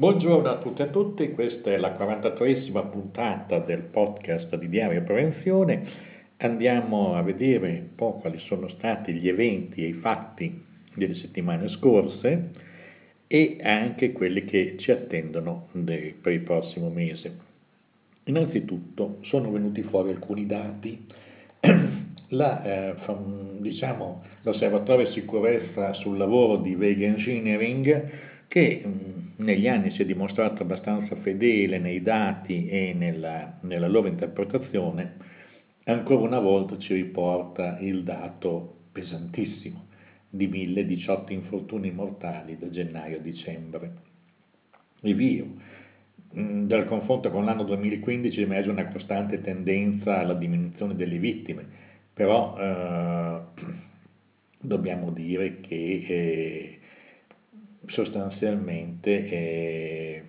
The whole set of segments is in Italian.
Buongiorno a tutti e a tutti, questa è la 43esima puntata del podcast di Diario Prevenzione. Andiamo a vedere un po' quali sono stati gli eventi e i fatti delle settimane scorse e anche quelli che ci attendono per il prossimo mese. Innanzitutto sono venuti fuori alcuni dati. La, eh, diciamo, l'Osservatorio Sicurezza sul Lavoro di Vega Engineering, che negli anni si è dimostrato abbastanza fedele nei dati e nella, nella loro interpretazione, ancora una volta ci riporta il dato pesantissimo di 1018 infortuni mortali da gennaio a dicembre. Rivio. Mm, dal confronto con l'anno 2015 emerge una costante tendenza alla diminuzione delle vittime, però eh, dobbiamo dire che eh, sostanzialmente eh,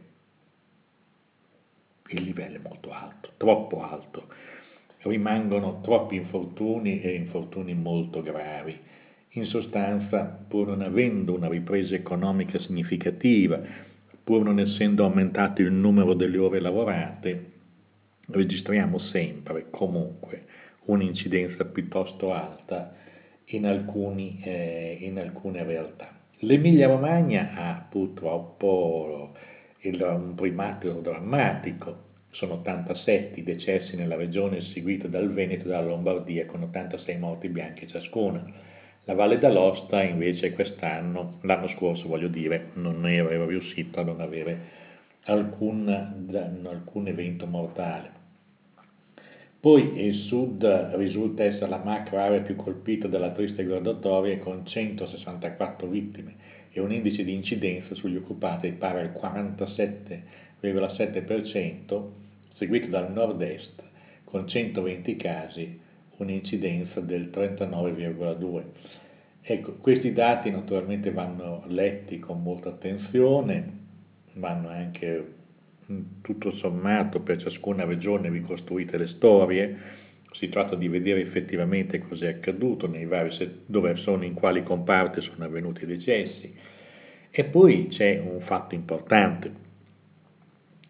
il livello è molto alto, troppo alto. Rimangono troppi infortuni e infortuni molto gravi. In sostanza, pur non avendo una ripresa economica significativa, pur non essendo aumentato il numero delle ore lavorate, registriamo sempre, comunque, un'incidenza piuttosto alta in, alcuni, eh, in alcune realtà. L'Emilia Romagna ha purtroppo un primato drammatico, sono 87 i decessi nella regione seguita dal Veneto e dalla Lombardia con 86 morti bianche ciascuna. La Valle d'Aosta invece quest'anno, l'anno scorso voglio dire, non era riuscito a non avere alcun, alcun evento mortale. Poi il sud risulta essere la macro area più colpita dalla triste graduatoria con 164 vittime e un indice di incidenza sugli occupati pari al 47,7%, seguito dal nord-est con 120 casi, un'incidenza del 39,2%. Ecco, questi dati naturalmente vanno letti con molta attenzione, vanno anche tutto sommato per ciascuna regione ricostruite le storie, si tratta di vedere effettivamente cosa è accaduto vari dove sono, in quali comparti sono avvenuti i decessi. E poi c'è un fatto importante.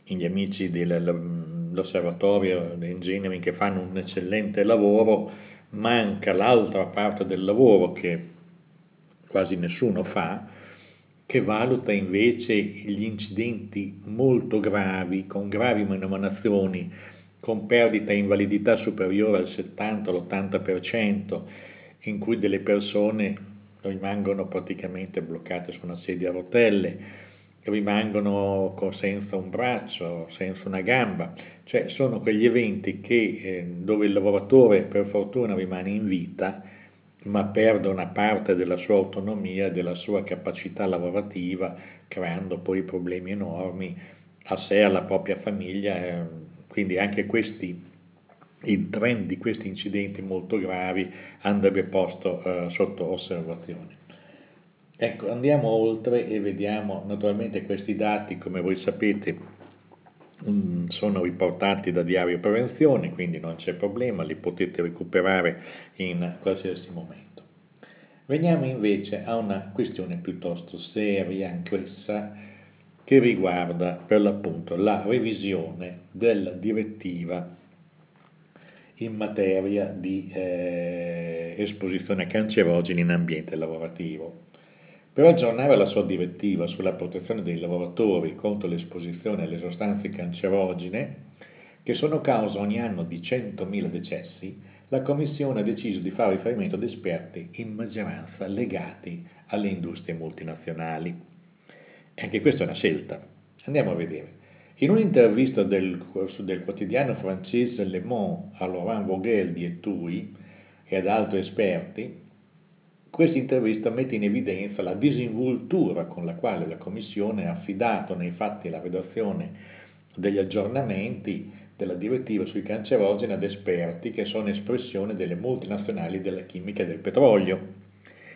Gli amici dell'osservatorio engineering che fanno un eccellente lavoro, manca l'altra parte del lavoro che quasi nessuno fa, che valuta invece gli incidenti molto gravi, con gravi menomazioni, con perdita e invalidità superiore al 70-80%, in cui delle persone rimangono praticamente bloccate su una sedia a rotelle, rimangono senza un braccio, senza una gamba, cioè sono quegli eventi che, eh, dove il lavoratore per fortuna rimane in vita, ma perde una parte della sua autonomia e della sua capacità lavorativa, creando poi problemi enormi a sé e alla propria famiglia. Eh, quindi anche questi, il trend di questi incidenti molto gravi andrebbe posto eh, sotto osservazione. Ecco, andiamo oltre e vediamo naturalmente questi dati, come voi sapete, sono riportati da Diario Prevenzione, quindi non c'è problema, li potete recuperare in qualsiasi momento. Veniamo invece a una questione piuttosto seria anch'essa che riguarda per l'appunto la revisione della direttiva in materia di eh, esposizione a cancerogeni in ambiente lavorativo. Per aggiornare la sua direttiva sulla protezione dei lavoratori contro l'esposizione alle sostanze cancerogene, che sono causa ogni anno di 100.000 decessi, la Commissione ha deciso di fare riferimento ad esperti in maggioranza legati alle industrie multinazionali. E anche questa è una scelta. Andiamo a vedere. In un'intervista del, del quotidiano francese Le Monde a Laurent Vogel di Etui e ad altri esperti, questa intervista mette in evidenza la disinvoltura con la quale la Commissione ha affidato nei fatti la redazione degli aggiornamenti della direttiva sui cancerogeni ad esperti che sono espressione delle multinazionali della chimica e del petrolio.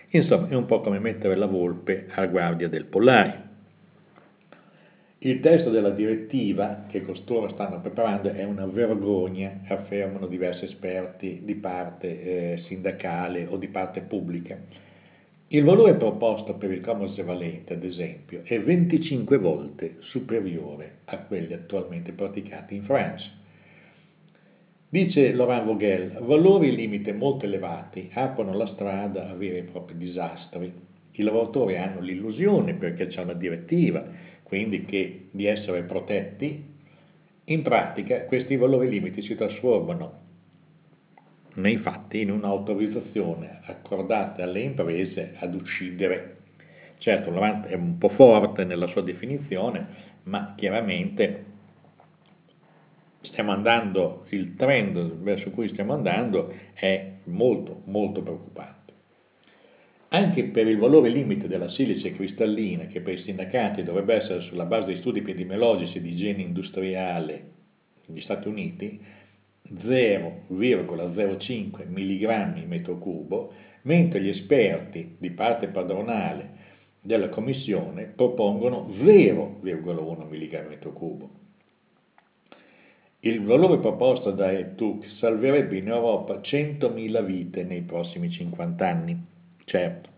Insomma, è un po' come mettere la volpe a guardia del pollaio. Il testo della direttiva che costoro stanno preparando è una vergogna, affermano diversi esperti di parte eh, sindacale o di parte pubblica. Il valore proposto per il Commons valente, ad esempio, è 25 volte superiore a quelli attualmente praticati in Francia. Dice Laurent Vogel, valori limite molto elevati aprono la strada a veri e propri disastri. I lavoratori hanno l'illusione, perché c'è una direttiva, quindi che di essere protetti, in pratica questi valori limiti si trasformano nei fatti in un'autorizzazione accordata alle imprese ad uccidere. Certo, è un po' forte nella sua definizione, ma chiaramente stiamo andando, il trend verso cui stiamo andando è molto, molto preoccupante. Anche per il valore limite della silice cristallina, che per i sindacati dovrebbe essere sulla base di studi epidemiologici di igiene industriale negli Stati Uniti, 0,05 mg metro cubo, mentre gli esperti di parte padronale della Commissione propongono 0,1 mg metro cubo. Il valore proposto da ETUC salverebbe in Europa 100.000 vite nei prossimi 50 anni. Certo,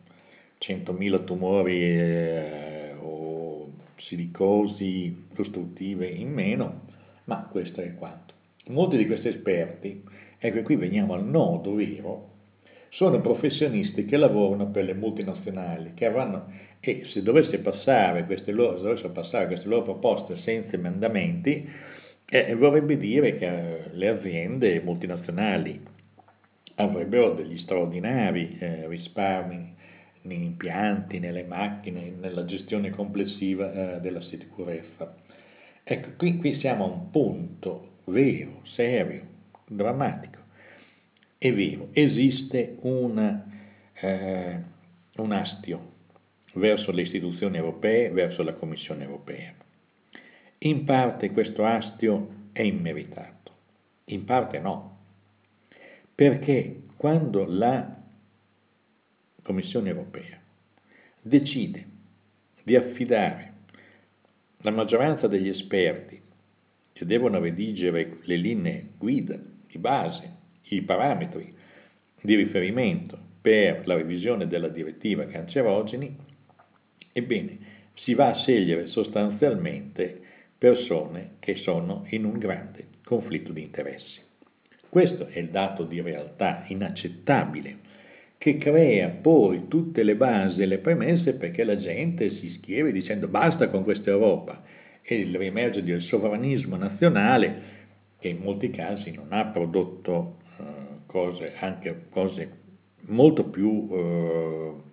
100.000 tumori eh, o silicosi costruttive in meno, ma questo è quanto. Molti di questi esperti, ecco qui veniamo al nodo vero, sono professionisti che lavorano per le multinazionali, che avranno, e se dovesse passare queste loro, dovessero passare queste loro proposte senza emendamenti, eh, vorrebbe dire che eh, le aziende multinazionali avrebbero degli straordinari eh, risparmi nei impianti, nelle macchine, nella gestione complessiva eh, della sicurezza. Ecco, qui, qui siamo a un punto vero, serio, drammatico. È vero, esiste una, eh, un astio verso le istituzioni europee, verso la Commissione europea. In parte questo astio è immeritato, in parte no, perché quando la Commissione europea decide di affidare la maggioranza degli esperti che devono redigere le linee guida di base, i parametri di riferimento per la revisione della direttiva cancerogeni, ebbene si va a scegliere sostanzialmente persone che sono in un grande conflitto di interessi. Questo è il dato di realtà inaccettabile che crea poi tutte le basi e le premesse perché la gente si schieri dicendo basta con questa Europa. E il riemergere del sovranismo nazionale che in molti casi non ha prodotto uh, cose, anche cose molto più uh,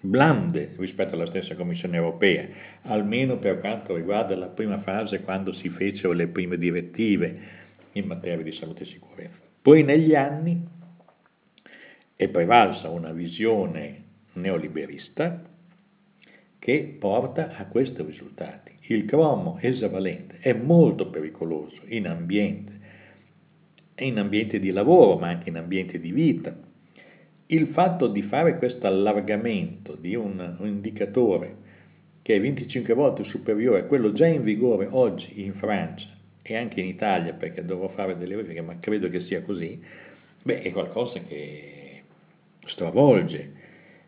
blande rispetto alla stessa Commissione europea, almeno per quanto riguarda la prima fase quando si fecero le prime direttive in materia di salute e sicurezza. Poi negli anni è prevalsa una visione neoliberista che porta a questi risultati il cromo esavalente è molto pericoloso in ambiente, in ambiente di lavoro, ma anche in ambiente di vita. Il fatto di fare questo allargamento di un, un indicatore che è 25 volte superiore a quello già in vigore oggi in Francia e anche in Italia, perché dovrò fare delle verifiche, ma credo che sia così, beh, è qualcosa che stravolge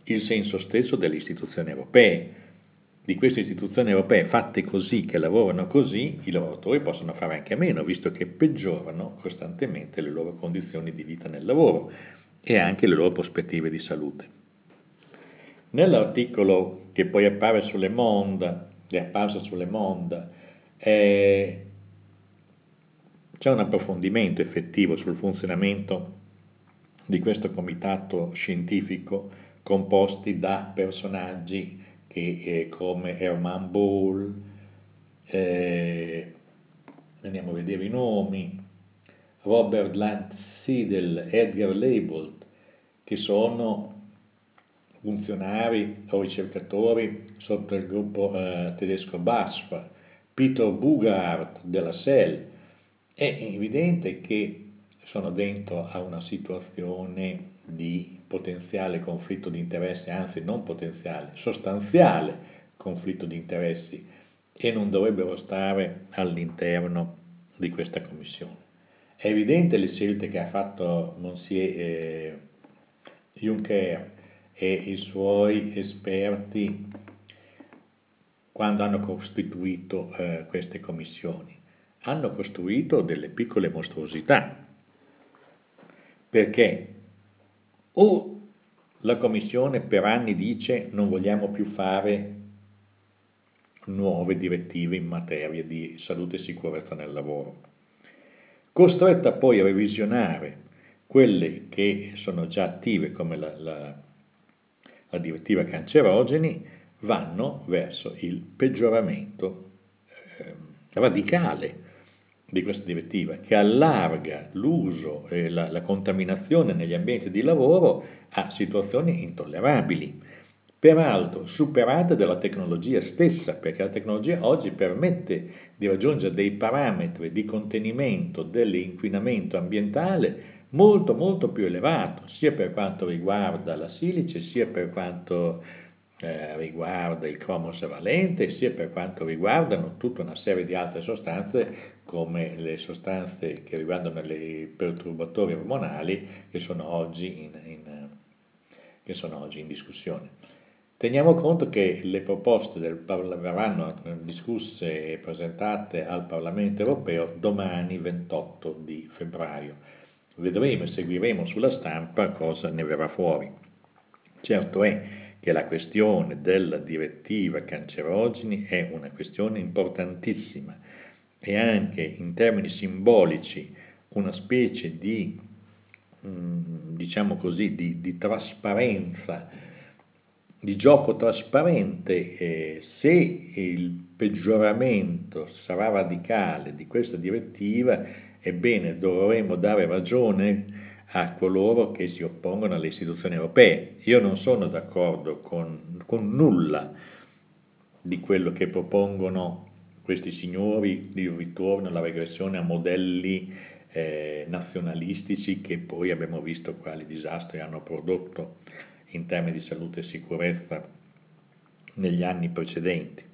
il senso stesso delle istituzioni europee di queste istituzioni europee fatte così, che lavorano così, i lavoratori possono fare anche meno, visto che peggiorano costantemente le loro condizioni di vita nel lavoro e anche le loro prospettive di salute. Nell'articolo che poi appare sulle Monde, è apparso sulle Monde, eh, c'è un approfondimento effettivo sul funzionamento di questo comitato scientifico composti da personaggi che eh, come Herman Ball, eh, andiamo a vedere i nomi, Robert Landsiedel, Edgar Leibold, che sono funzionari o ricercatori sotto il gruppo eh, tedesco BASF, Peter Bugart della SEL, è evidente che sono dentro a una situazione di potenziale conflitto di interessi, anzi non potenziale, sostanziale conflitto di interessi e non dovrebbero stare all'interno di questa commissione. È evidente le scelte che ha fatto Monsieur eh, Juncker e i suoi esperti quando hanno costituito eh, queste commissioni? Hanno costruito delle piccole mostruosità, perché? O la Commissione per anni dice non vogliamo più fare nuove direttive in materia di salute e sicurezza nel lavoro, costretta poi a revisionare quelle che sono già attive come la, la, la direttiva cancerogeni, vanno verso il peggioramento eh, radicale di questa direttiva, che allarga l'uso e la, la contaminazione negli ambienti di lavoro a situazioni intollerabili, peraltro superate dalla tecnologia stessa, perché la tecnologia oggi permette di raggiungere dei parametri di contenimento dell'inquinamento ambientale molto molto più elevato, sia per quanto riguarda la silice, sia per quanto eh, riguarda il cromos valente, sia per quanto riguardano tutta una serie di altre sostanze come le sostanze che riguardano i perturbatori ormonali che sono oggi in, in, che sono oggi in discussione. Teniamo conto che le proposte del, verranno discusse e presentate al Parlamento europeo domani 28 di febbraio. Vedremo e seguiremo sulla stampa cosa ne verrà fuori. Certo è che la questione della direttiva cancerogeni è una questione importantissima e anche in termini simbolici una specie di, mm, diciamo così, di, di trasparenza, di gioco trasparente, eh, se il peggioramento sarà radicale di questa direttiva, ebbene dovremo dare ragione a coloro che si oppongono alle istituzioni europee. Io non sono d'accordo con, con nulla di quello che propongono questi signori di ritorno alla regressione a modelli eh, nazionalistici che poi abbiamo visto quali disastri hanno prodotto in termini di salute e sicurezza negli anni precedenti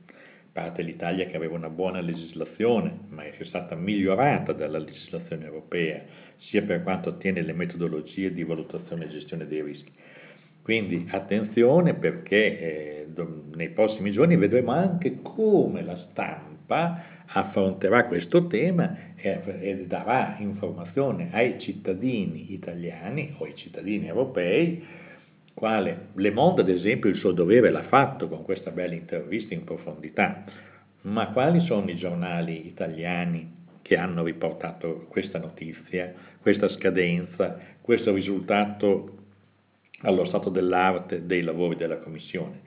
parte l'Italia che aveva una buona legislazione, ma è stata migliorata dalla legislazione europea, sia per quanto attiene le metodologie di valutazione e gestione dei rischi. Quindi attenzione perché eh, nei prossimi giorni vedremo anche come la stampa affronterà questo tema e, e darà informazione ai cittadini italiani o ai cittadini europei quale Le Monde ad esempio il suo dovere l'ha fatto con questa bella intervista in profondità, ma quali sono i giornali italiani che hanno riportato questa notizia, questa scadenza, questo risultato allo stato dell'arte dei lavori della Commissione?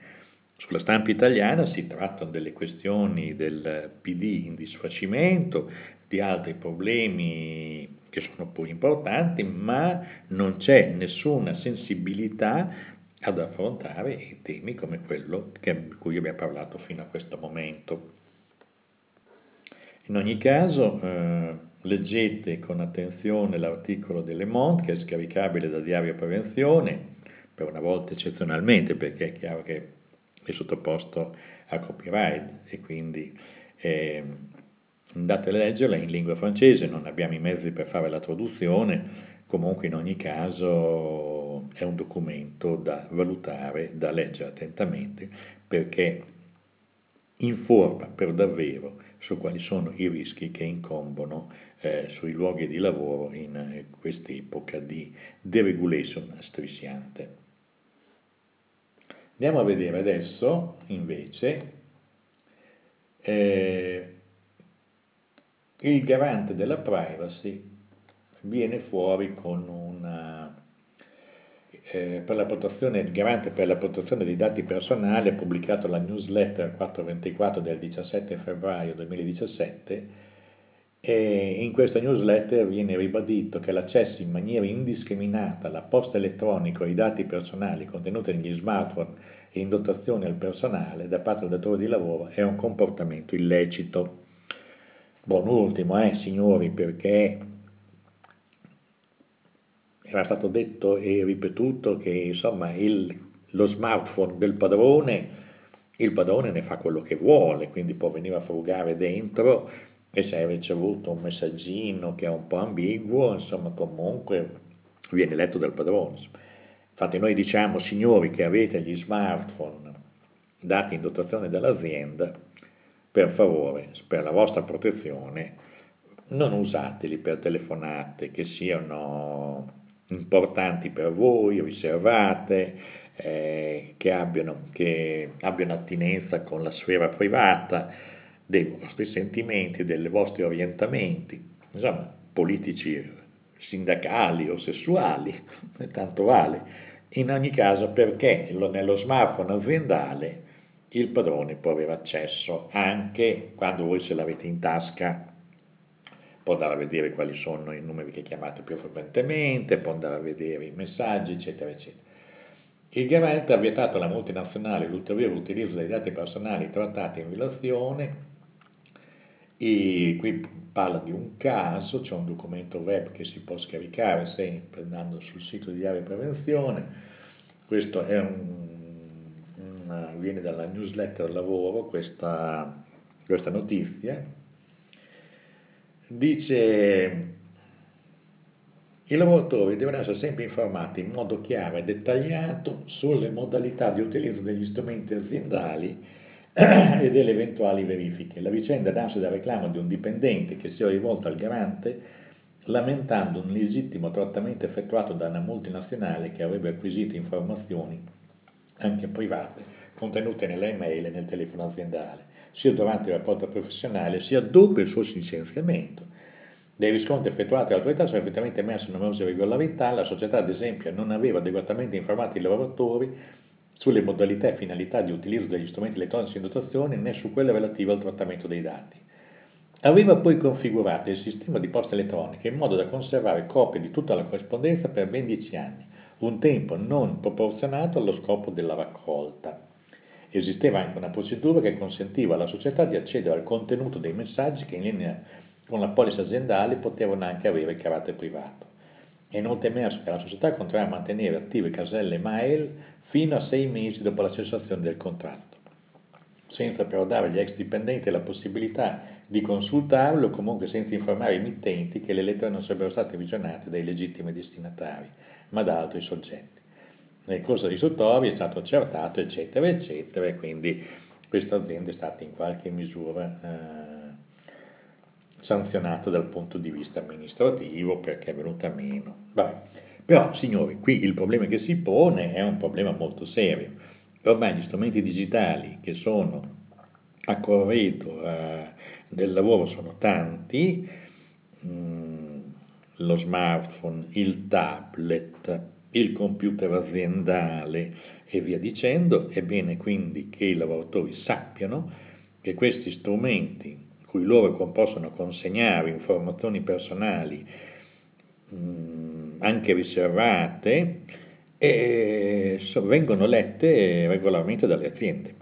Sulla stampa italiana si trattano delle questioni del PD in disfacimento, di altri problemi che sono pure importanti, ma non c'è nessuna sensibilità ad affrontare temi come quello di cui abbiamo parlato fino a questo momento. In ogni caso, eh, leggete con attenzione l'articolo delle Monde che è scaricabile da Diario Prevenzione, per una volta eccezionalmente, perché è chiaro che è sottoposto a copyright e quindi eh, andate a leggerla in lingua francese, non abbiamo i mezzi per fare la traduzione, comunque in ogni caso è un documento da valutare, da leggere attentamente, perché informa per davvero su quali sono i rischi che incombono eh, sui luoghi di lavoro in eh, quest'epoca di deregulation strisciante. Andiamo a vedere adesso invece eh, il garante della privacy viene fuori con una eh, per la protezione, il garante per la protezione dei dati personali ha pubblicato la newsletter 424 del 17 febbraio 2017 e in questa newsletter viene ribadito che l'accesso in maniera indiscriminata alla posta elettronica o ai dati personali contenuti negli smartphone e in dotazione al personale da parte del datore di lavoro è un comportamento illecito. Buon ultimo, eh, signori, perché era stato detto e ripetuto che insomma il, lo smartphone del padrone, il padrone ne fa quello che vuole, quindi può venire a frugare dentro e se hai ricevuto un messaggino che è un po' ambiguo, insomma comunque viene letto dal padrone. Infatti noi diciamo, signori che avete gli smartphone dati in dotazione dall'azienda, per favore, per la vostra protezione, non usateli per telefonate che siano importanti per voi, riservate, eh, che, abbiano, che abbiano attinenza con la sfera privata dei vostri sentimenti, dei vostri orientamenti, insomma, politici, sindacali o sessuali, tanto vale. In ogni caso perché nello smartphone aziendale il padrone può avere accesso anche quando voi ce l'avete in tasca. Può andare a vedere quali sono i numeri che chiamate più frequentemente, può andare a vedere i messaggi, eccetera, eccetera. Il garante ha vietato alla multinazionale l'ulteriore utilizzo dei dati personali trattati in violazione e qui parla di un caso, c'è un documento web che si può scaricare sempre andando sul sito di Area Prevenzione, questo è un, viene dalla newsletter lavoro questa, questa notizia, dice i lavoratori devono essere sempre informati in modo chiaro e dettagliato sulle modalità di utilizzo degli strumenti aziendali e delle eventuali verifiche. La vicenda nasce dal reclamo di un dipendente che si è rivolto al garante lamentando un legittimo trattamento effettuato da una multinazionale che avrebbe acquisito informazioni anche private contenute nella email e nel telefono aziendale sia durante il rapporto professionale sia dopo il suo licenziamento. Dei riscontri effettuati dall'autorità sono effettivamente emerse numerose irregolarità, la società ad esempio non aveva adeguatamente informato i lavoratori sulle modalità e finalità di utilizzo degli strumenti elettronici in dotazione né su quelle relative al trattamento dei dati. Aveva poi configurato il sistema di posta elettronica in modo da conservare copie di tutta la corrispondenza per ben dieci anni, un tempo non proporzionato allo scopo della raccolta. Esisteva anche una procedura che consentiva alla società di accedere al contenuto dei messaggi che in linea con la polizza aziendale potevano anche avere carattere privato. È inoltre emerso che la società continuava a mantenere attive caselle mail fino a sei mesi dopo la cessazione del contratto, senza però dare agli ex dipendenti la possibilità di consultarlo o comunque senza informare i mittenti che le lettere non sarebbero state visionate dai legittimi destinatari, ma da altri soggetti nel corso dei istruttori è stato accertato, eccetera, eccetera, e quindi questa azienda è stata in qualche misura eh, sanzionata dal punto di vista amministrativo perché è venuta meno. Vabbè. Però, signori, qui il problema che si pone è un problema molto serio. Ormai gli strumenti digitali che sono a corredo eh, del lavoro sono tanti, mm, lo smartphone, il tablet, il computer aziendale e via dicendo, è bene quindi che i lavoratori sappiano che questi strumenti, cui loro possono consegnare informazioni personali anche riservate, e vengono lette regolarmente dalle aziende.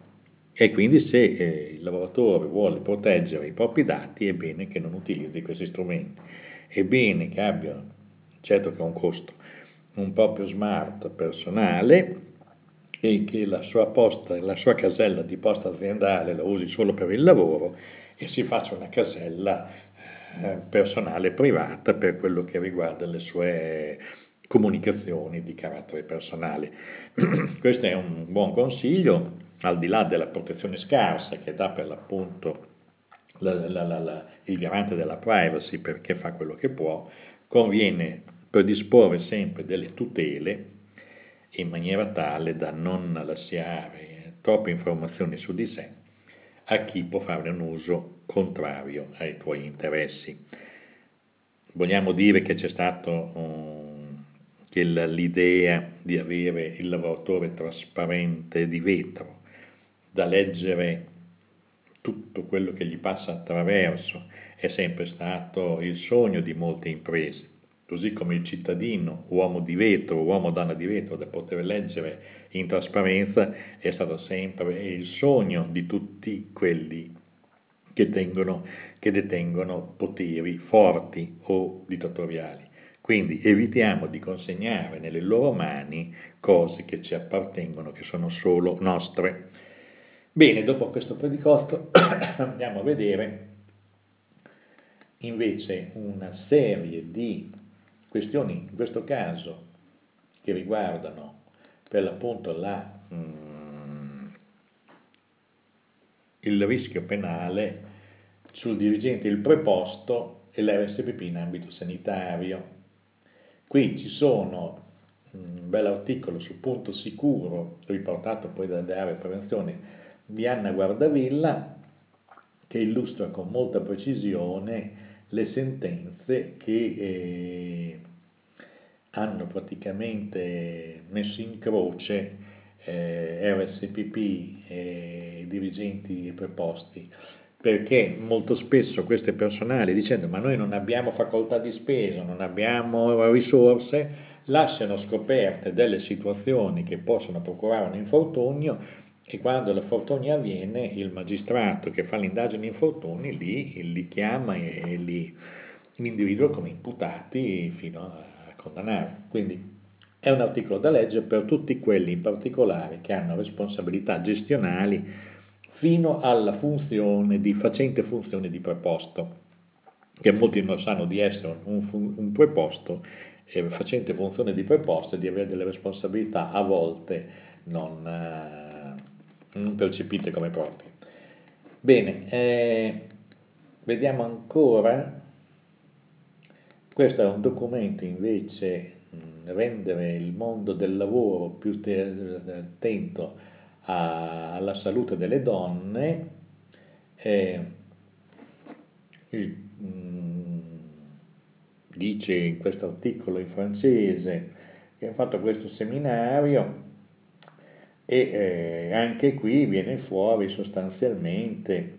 E quindi se eh, il lavoratore vuole proteggere i propri dati è bene che non utilizzi questi strumenti. È bene che abbia, certo che ha un costo, un proprio smart personale e che la sua, posta, la sua casella di posta aziendale la usi solo per il lavoro e si faccia una casella eh, personale privata per quello che riguarda le sue comunicazioni di carattere personale. Questo è un buon consiglio, al di là della protezione scarsa che dà per l'appunto la, la, la, il garante della privacy perché fa quello che può, conviene predisporre sempre delle tutele in maniera tale da non lasciare troppe informazioni su di sé a chi può fare un uso contrario ai tuoi interessi. Vogliamo dire che c'è stato um, che l'idea di avere il lavoratore trasparente di vetro, da leggere tutto quello che gli passa attraverso, è sempre stato il sogno di molte imprese così come il cittadino, uomo di vetro, uomo donna di vetro, da poter leggere in trasparenza, è stato sempre il sogno di tutti quelli che, tengono, che detengono poteri forti o dittatoriali. Quindi evitiamo di consegnare nelle loro mani cose che ci appartengono, che sono solo nostre. Bene, dopo questo predicotto andiamo a vedere invece una serie di questioni in questo caso che riguardano per l'appunto la, mm, il rischio penale sul dirigente il preposto e l'RSPP in ambito sanitario. Qui ci sono un bel articolo sul punto sicuro, riportato poi dalle aree prevenzione di Anna Guardavilla, che illustra con molta precisione le sentenze che eh, hanno praticamente messo in croce eh, RSPP e dirigenti preposti. Perché molto spesso queste personali dicendo ma noi non abbiamo facoltà di spesa, non abbiamo risorse, lasciano scoperte delle situazioni che possono procurare un infortunio e quando l'infortunio avviene il magistrato che fa l'indagine infortuni li, li chiama e li, individua come imputati fino a condannare. Quindi è un articolo da leggere per tutti quelli in particolare che hanno responsabilità gestionali fino alla funzione di facente funzione di preposto, che molti non sanno di essere un, un preposto, eh, facente funzione di preposto e di avere delle responsabilità a volte non, eh, percepite come proprie. Bene, eh, vediamo ancora, questo è un documento invece, mh, rendere il mondo del lavoro più attento a, alla salute delle donne, eh, il, mm, dice in questo articolo in francese che ha fatto questo seminario e eh, anche qui viene fuori sostanzialmente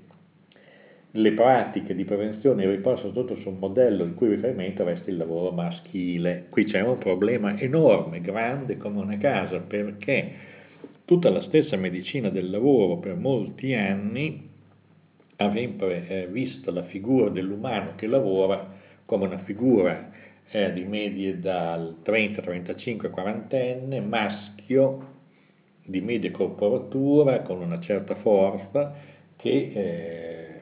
le pratiche di prevenzione riposano tutto su un modello il cui riferimento resta il lavoro maschile. Qui c'è un problema enorme, grande come una casa, perché Tutta la stessa medicina del lavoro per molti anni ha sempre eh, visto la figura dell'umano che lavora come una figura eh, di medie dal 30, 35, 40 enne, maschio, di media corporatura, con una certa forza, che, eh,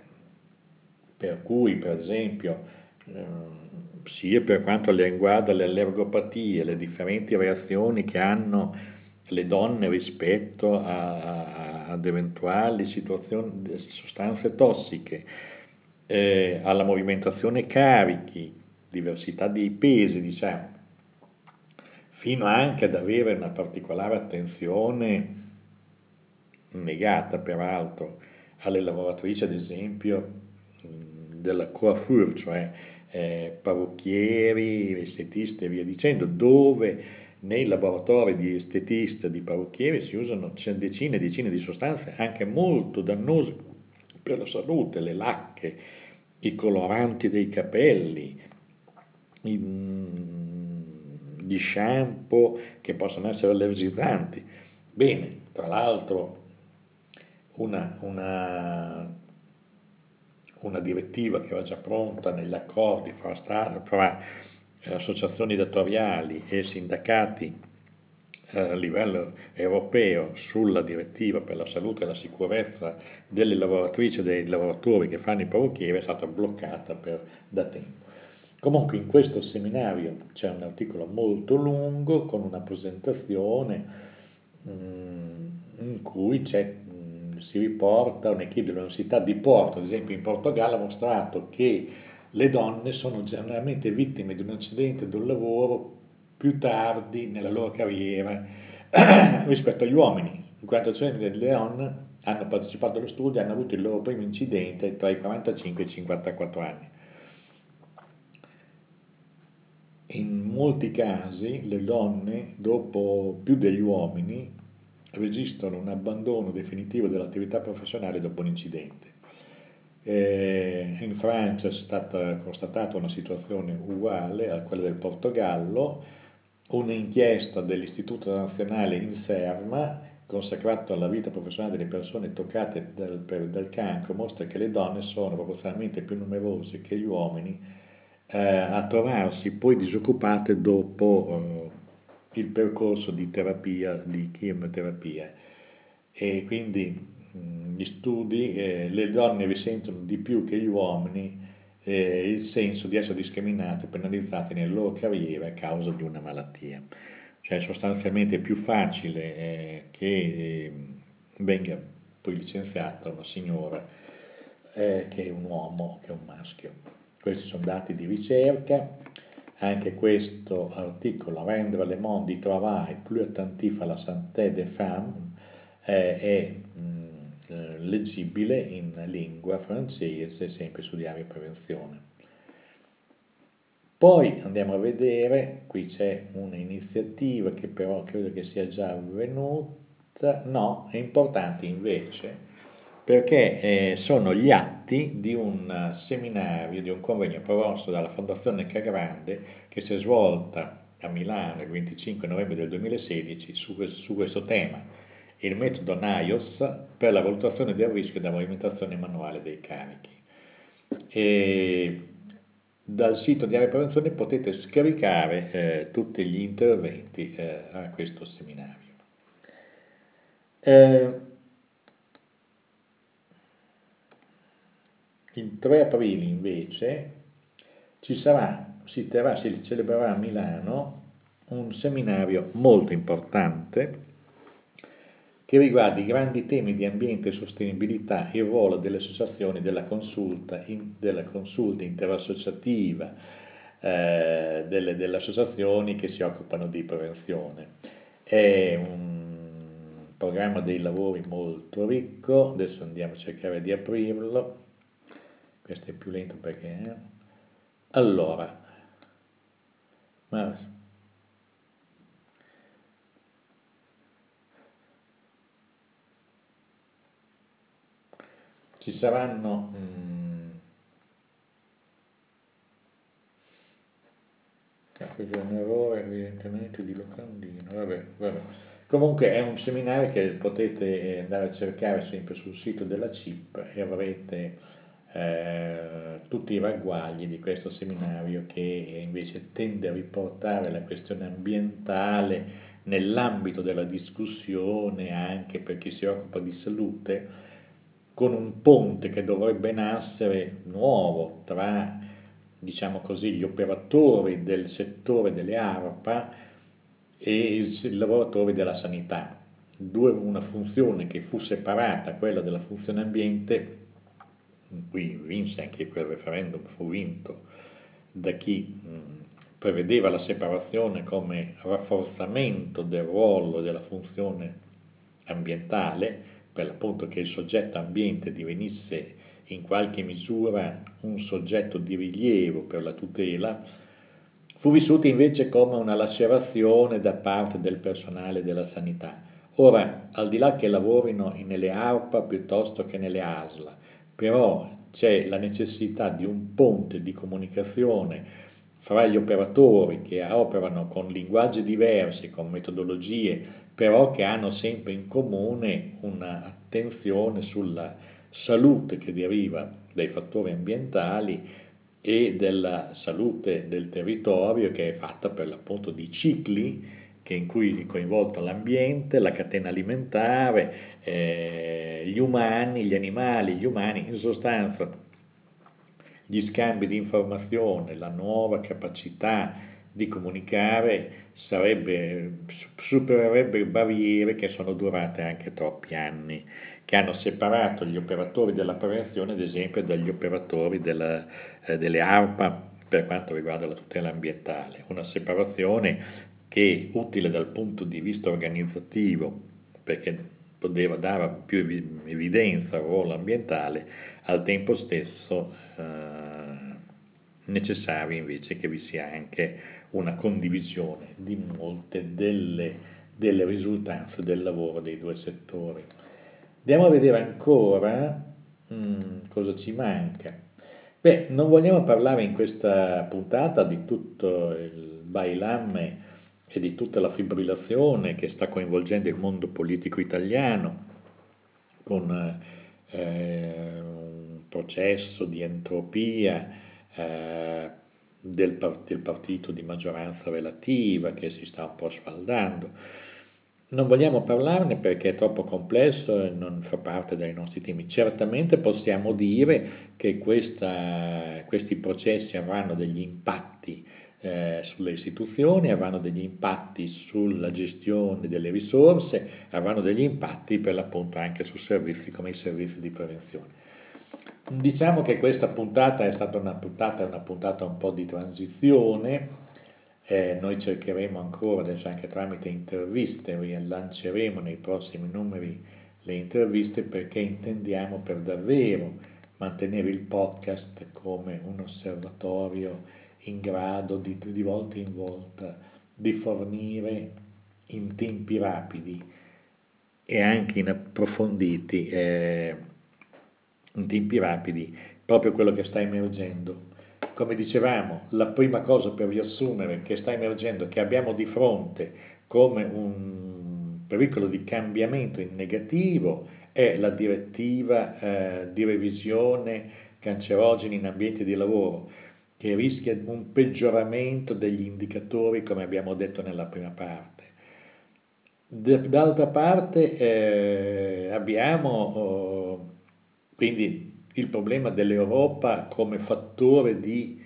per cui per esempio ehm, sia per quanto riguarda le allergopatie, le differenti reazioni che hanno le donne rispetto a, ad eventuali sostanze tossiche, eh, alla movimentazione carichi, diversità di pesi, diciamo, fino anche ad avere una particolare attenzione negata peraltro alle lavoratrici, ad esempio, della coiffure, cioè eh, parrucchieri, estetisti e via dicendo, dove nei laboratori di estetista, di parrucchieri si usano decine e decine di sostanze anche molto dannose per la salute, le lacche, i coloranti dei capelli, gli shampoo che possono essere allergizzanti. Bene, tra l'altro una, una, una direttiva che era già pronta negli accordi fra, fra associazioni datoriali e sindacati eh, a livello europeo sulla direttiva per la salute e la sicurezza delle lavoratrici e dei lavoratori che fanno i parrucchieri è stata bloccata per, da tempo. Comunque in questo seminario c'è un articolo molto lungo con una presentazione mm, in cui mm, si riporta un'equipe dell'Università di Porto, ad esempio in Portogallo, ha mostrato che le donne sono generalmente vittime di un incidente del lavoro più tardi nella loro carriera rispetto agli uomini. Il 40% delle donne hanno partecipato allo studio e hanno avuto il loro primo incidente tra i 45 e i 54 anni. In molti casi le donne, dopo più degli uomini, registrano un abbandono definitivo dell'attività professionale dopo un incidente. Eh, in Francia è stata constatata una situazione uguale a quella del Portogallo, un'inchiesta dell'Istituto Nazionale Inserma consacrato alla vita professionale delle persone toccate dal, dal cancro mostra che le donne sono proporzionalmente più numerose che gli uomini a trovarsi poi disoccupate dopo eh, il percorso di terapia, di chemioterapia. E quindi gli studi, eh, le donne risentono di più che gli uomini eh, il senso di essere discriminate, penalizzate nelle loro carriere a causa di una malattia. cioè sostanzialmente è più facile eh, che eh, venga poi licenziata una signora eh, che un uomo, che un maschio. Questi sono dati di ricerca, anche questo articolo, Rendre le monde du travail plus attentif à la santé des femmes, eh, è mh, eh, leggibile in lingua francese, sempre su Diario Prevenzione. Poi andiamo a vedere, qui c'è un'iniziativa che però credo che sia già avvenuta, no, è importante invece perché eh, sono gli atti di un seminario, di un convegno promosso dalla Fondazione Cagrande che si è svolta a Milano il 25 novembre del 2016 su, su questo tema, il metodo NAIOS per la valutazione del rischio da movimentazione manuale dei carichi. E dal sito di Area Prevenzione potete scaricare eh, tutti gli interventi eh, a questo seminario. Eh, Il 3 aprile invece ci sarà, si, terrà, si celebrerà a Milano un seminario molto importante che riguarda i grandi temi di ambiente e sostenibilità il ruolo delle associazioni della consulta, in, della consulta interassociativa, eh, delle, delle, associazioni che si occupano di prevenzione. È un programma dei lavori molto ricco, adesso andiamo a cercare di aprirlo questo è più lento perché... Eh? Allora, ma... ci saranno... Mm, questo è un errore evidentemente di locandino, vabbè, vabbè. Comunque è un seminario che potete andare a cercare sempre sul sito della CIP e avrete eh, tutti i ragguagli di questo seminario che invece tende a riportare la questione ambientale nell'ambito della discussione anche per chi si occupa di salute, con un ponte che dovrebbe nascere nuovo tra diciamo così, gli operatori del settore delle ARPA e i lavoratori della sanità. Due, una funzione che fu separata, quella della funzione ambiente, vinse anche quel referendum, fu vinto da chi mh, prevedeva la separazione come rafforzamento del ruolo e della funzione ambientale, per l'appunto che il soggetto ambiente divenisse in qualche misura un soggetto di rilievo per la tutela, fu vissuta invece come una lacerazione da parte del personale della sanità. Ora, al di là che lavorino nelle ARPA piuttosto che nelle ASLA, però c'è la necessità di un ponte di comunicazione fra gli operatori che operano con linguaggi diversi, con metodologie, però che hanno sempre in comune un'attenzione sulla salute che deriva dai fattori ambientali e della salute del territorio che è fatta per l'appunto di cicli in cui è coinvolto l'ambiente, la catena alimentare, eh, gli umani, gli animali, gli umani, in sostanza gli scambi di informazione, la nuova capacità di comunicare sarebbe, supererebbe barriere che sono durate anche troppi anni, che hanno separato gli operatori della prevenzione, ad esempio, dagli operatori della, eh, delle ARPA per quanto riguarda la tutela ambientale, una separazione che utile dal punto di vista organizzativo, perché poteva dare più evidenza al ruolo ambientale, al tempo stesso eh, necessario invece che vi sia anche una condivisione di molte delle, delle risultanze del lavoro dei due settori. Andiamo a vedere ancora mh, mm, cosa ci manca. Beh, non vogliamo parlare in questa puntata di tutto il bailamme e di tutta la fibrillazione che sta coinvolgendo il mondo politico italiano con eh, un processo di entropia eh, del, del partito di maggioranza relativa che si sta un po' sfaldando. Non vogliamo parlarne perché è troppo complesso e non fa parte dei nostri temi. Certamente possiamo dire che questa, questi processi avranno degli impatti eh, sulle istituzioni, avranno degli impatti sulla gestione delle risorse, avranno degli impatti per l'appunto anche su servizi come i servizi di prevenzione. Diciamo che questa puntata è stata una puntata, una puntata un po' di transizione, eh, noi cercheremo ancora, adesso anche tramite interviste, lanceremo nei prossimi numeri le interviste perché intendiamo per davvero mantenere il podcast come un osservatorio in grado di, di volta in volta di fornire in tempi rapidi e anche in approfonditi, eh, in tempi rapidi, proprio quello che sta emergendo. Come dicevamo, la prima cosa per riassumere che sta emergendo, che abbiamo di fronte come un pericolo di cambiamento in negativo, è la direttiva eh, di revisione cancerogeni in ambiente di lavoro che rischia un peggioramento degli indicatori, come abbiamo detto nella prima parte. D'altra parte eh, abbiamo oh, quindi il problema dell'Europa come fattore di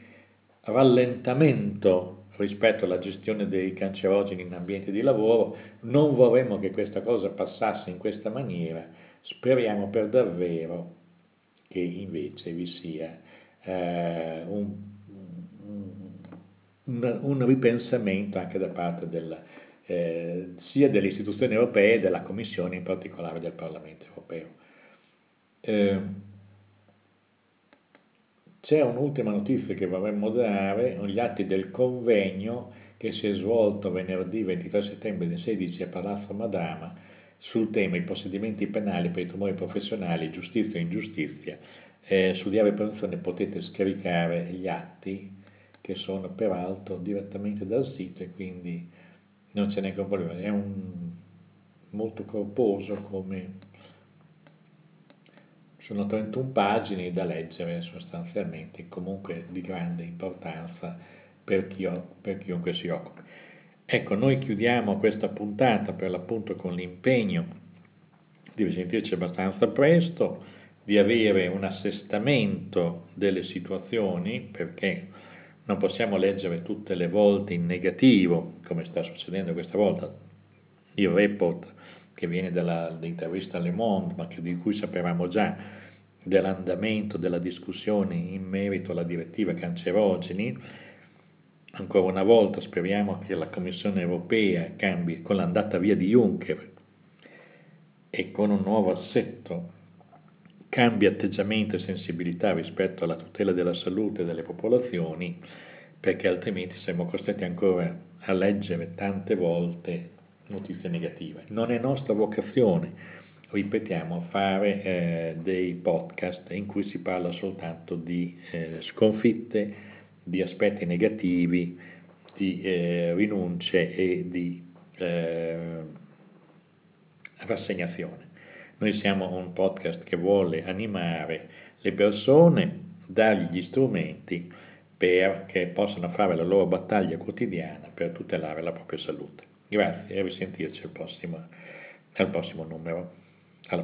rallentamento rispetto alla gestione dei cancerogeni in ambiente di lavoro, non vorremmo che questa cosa passasse in questa maniera, speriamo per davvero che invece vi sia eh, un un, un ripensamento anche da parte del, eh, sia delle istituzioni europee, della Commissione, in particolare del Parlamento europeo. Eh, c'è un'ultima notizia che vorremmo dare, gli atti del convegno che si è svolto venerdì 23 settembre alle 16 a Palazzo Madama sul tema i procedimenti penali per i tumori professionali, giustizia e ingiustizia. Eh, su Diario Prevenzione potete scaricare gli atti che sono peraltro direttamente dal sito e quindi non c'è neanche un problema, è un, molto corposo come sono 31 pagine da leggere sostanzialmente, comunque di grande importanza per, chi, per chiunque si occupi. Ecco, noi chiudiamo questa puntata per l'appunto con l'impegno di risentirci abbastanza presto, di avere un assestamento delle situazioni, perché non possiamo leggere tutte le volte in negativo, come sta succedendo questa volta, il report che viene dall'intervista Le Monde, ma che, di cui sapevamo già dell'andamento della discussione in merito alla direttiva cancerogeni. Ancora una volta speriamo che la Commissione europea cambi con l'andata via di Juncker e con un nuovo assetto cambia atteggiamento e sensibilità rispetto alla tutela della salute delle popolazioni, perché altrimenti saremo costretti ancora a leggere tante volte notizie negative. Non è nostra vocazione, ripetiamo, fare eh, dei podcast in cui si parla soltanto di eh, sconfitte, di aspetti negativi, di eh, rinunce e di eh, rassegnazione. Noi siamo un podcast che vuole animare le persone, dargli gli strumenti perché possano fare la loro battaglia quotidiana per tutelare la propria salute. Grazie e risentirci al prossimo, al prossimo numero.